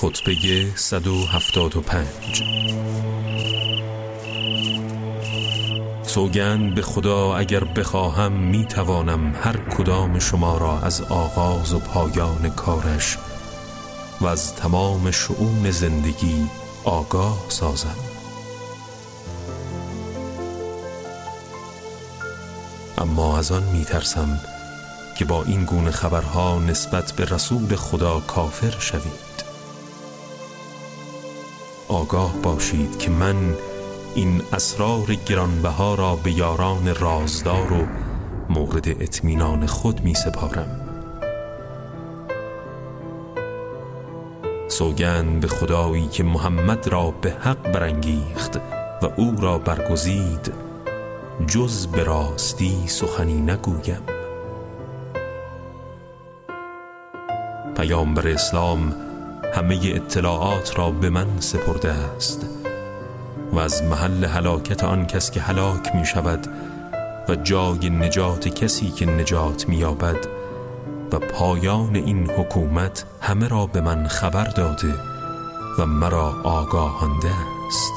خطبه 175 سوگند به خدا اگر بخواهم می توانم هر کدام شما را از آغاز و پایان کارش و از تمام شعون زندگی آگاه سازم. اما از آن می ترسم که با این گونه خبرها نسبت به رسول خدا کافر شوید. آگاه باشید که من این اسرار گرانبها را به یاران رازدار و مورد اطمینان خود می سپارم. سوگند به خدایی که محمد را به حق برانگیخت و او را برگزید جز به راستی سخنی نگویم. پیامبر اسلام همه اطلاعات را به من سپرده است و از محل هلاکت آن کس که هلاک می شود و جای نجات کسی که نجات می یابد و پایان این حکومت همه را به من خبر داده و مرا آگاهانده است.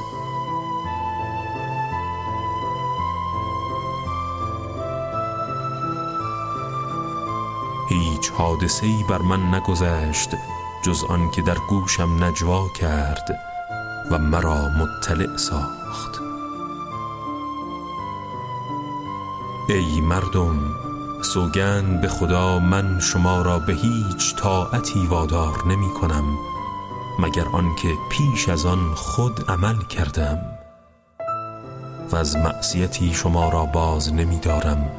هیچ حادثه ای بر من نگذشت. جز آن که در گوشم نجوا کرد و مرا مطلع ساخت. ای مردم سوگند به خدا من شما را به هیچ طاعتی وادار نمی کنم مگر آنکه پیش از آن خود عمل کردم. و از معصیتی شما را باز نمی دارم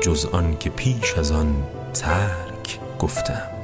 جز آن که پیش از آن ترک گفتم.